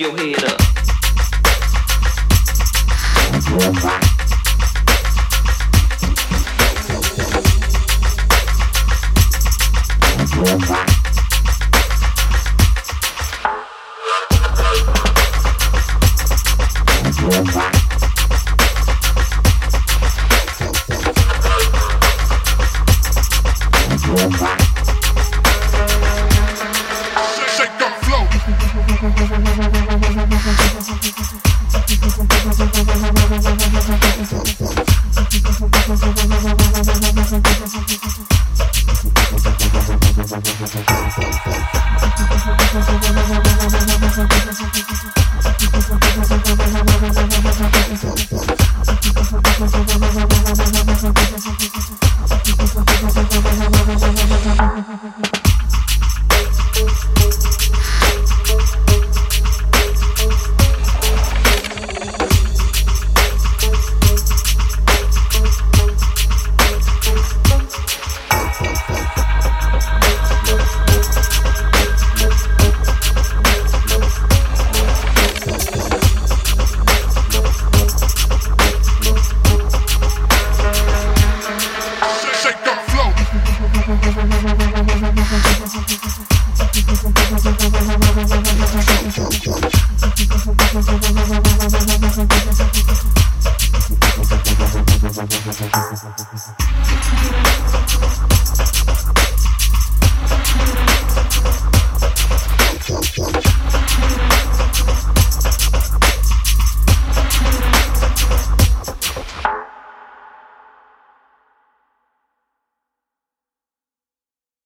your head up. Shake the flow. Thank you. Thank you.